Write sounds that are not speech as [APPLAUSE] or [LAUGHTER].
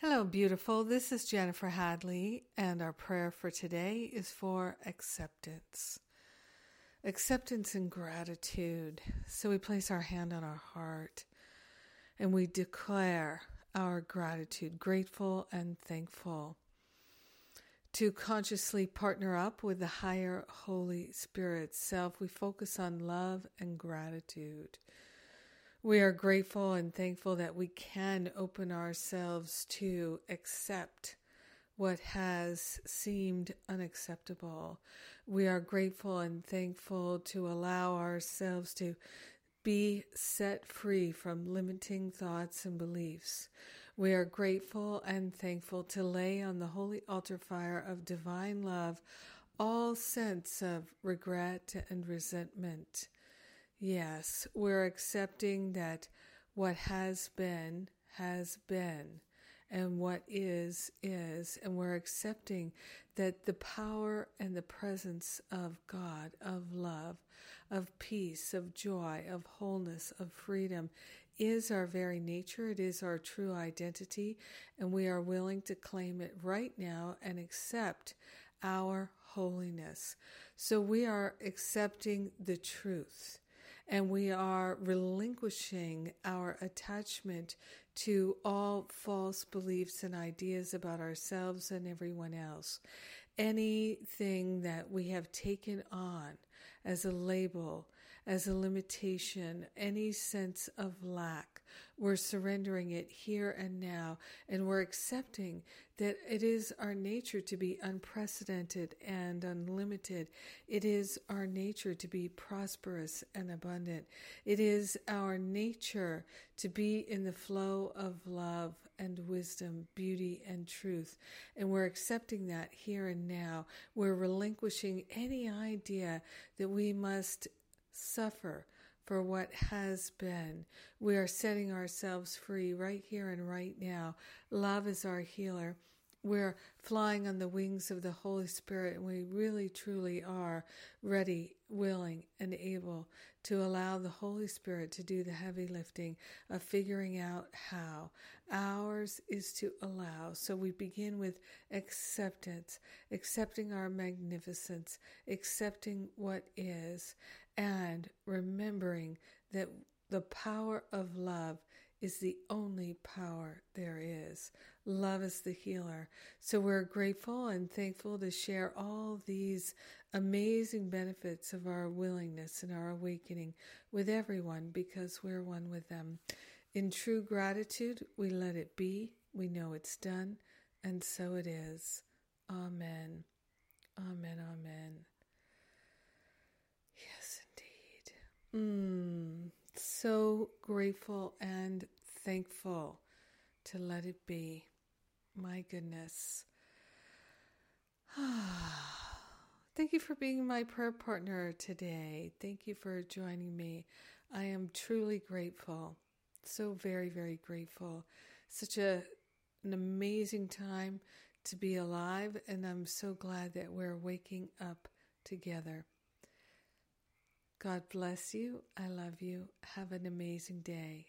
Hello, beautiful. This is Jennifer Hadley, and our prayer for today is for acceptance. Acceptance and gratitude. So we place our hand on our heart and we declare our gratitude, grateful and thankful. To consciously partner up with the higher Holy Spirit self, we focus on love and gratitude. We are grateful and thankful that we can open ourselves to accept what has seemed unacceptable. We are grateful and thankful to allow ourselves to be set free from limiting thoughts and beliefs. We are grateful and thankful to lay on the holy altar fire of divine love all sense of regret and resentment. Yes, we're accepting that what has been, has been, and what is, is. And we're accepting that the power and the presence of God, of love, of peace, of joy, of wholeness, of freedom is our very nature. It is our true identity. And we are willing to claim it right now and accept our holiness. So we are accepting the truth and we are relinquishing our attachment to all false beliefs and ideas about ourselves and everyone else. Anything that we have taken on as a label, as a limitation, any sense of lack, we're surrendering it here and now, and we're accepting that it is our nature to be unprecedented and unlimited. It is our nature to be prosperous and abundant. It is our nature to be in the flow of love and wisdom, beauty and truth. And we're accepting that here and now. We're relinquishing any idea that we must suffer for what has been. We are setting ourselves free right here and right now. Love is our healer. We're flying on the wings of the Holy Spirit, and we really truly are ready, willing, and able to allow the Holy Spirit to do the heavy lifting of figuring out how. Ours is to allow. So we begin with acceptance, accepting our magnificence, accepting what is, and remembering that the power of love is the only power there is. Love is the healer. So we're grateful and thankful to share all these amazing benefits of our willingness and our awakening with everyone because we're one with them. In true gratitude, we let it be. We know it's done, and so it is. Amen. Amen. Amen. Yes, indeed. Mm, so grateful and thankful to let it be. My goodness. [SIGHS] Thank you for being my prayer partner today. Thank you for joining me. I am truly grateful. So very, very grateful. Such a an amazing time to be alive, and I'm so glad that we're waking up together. God bless you. I love you. Have an amazing day.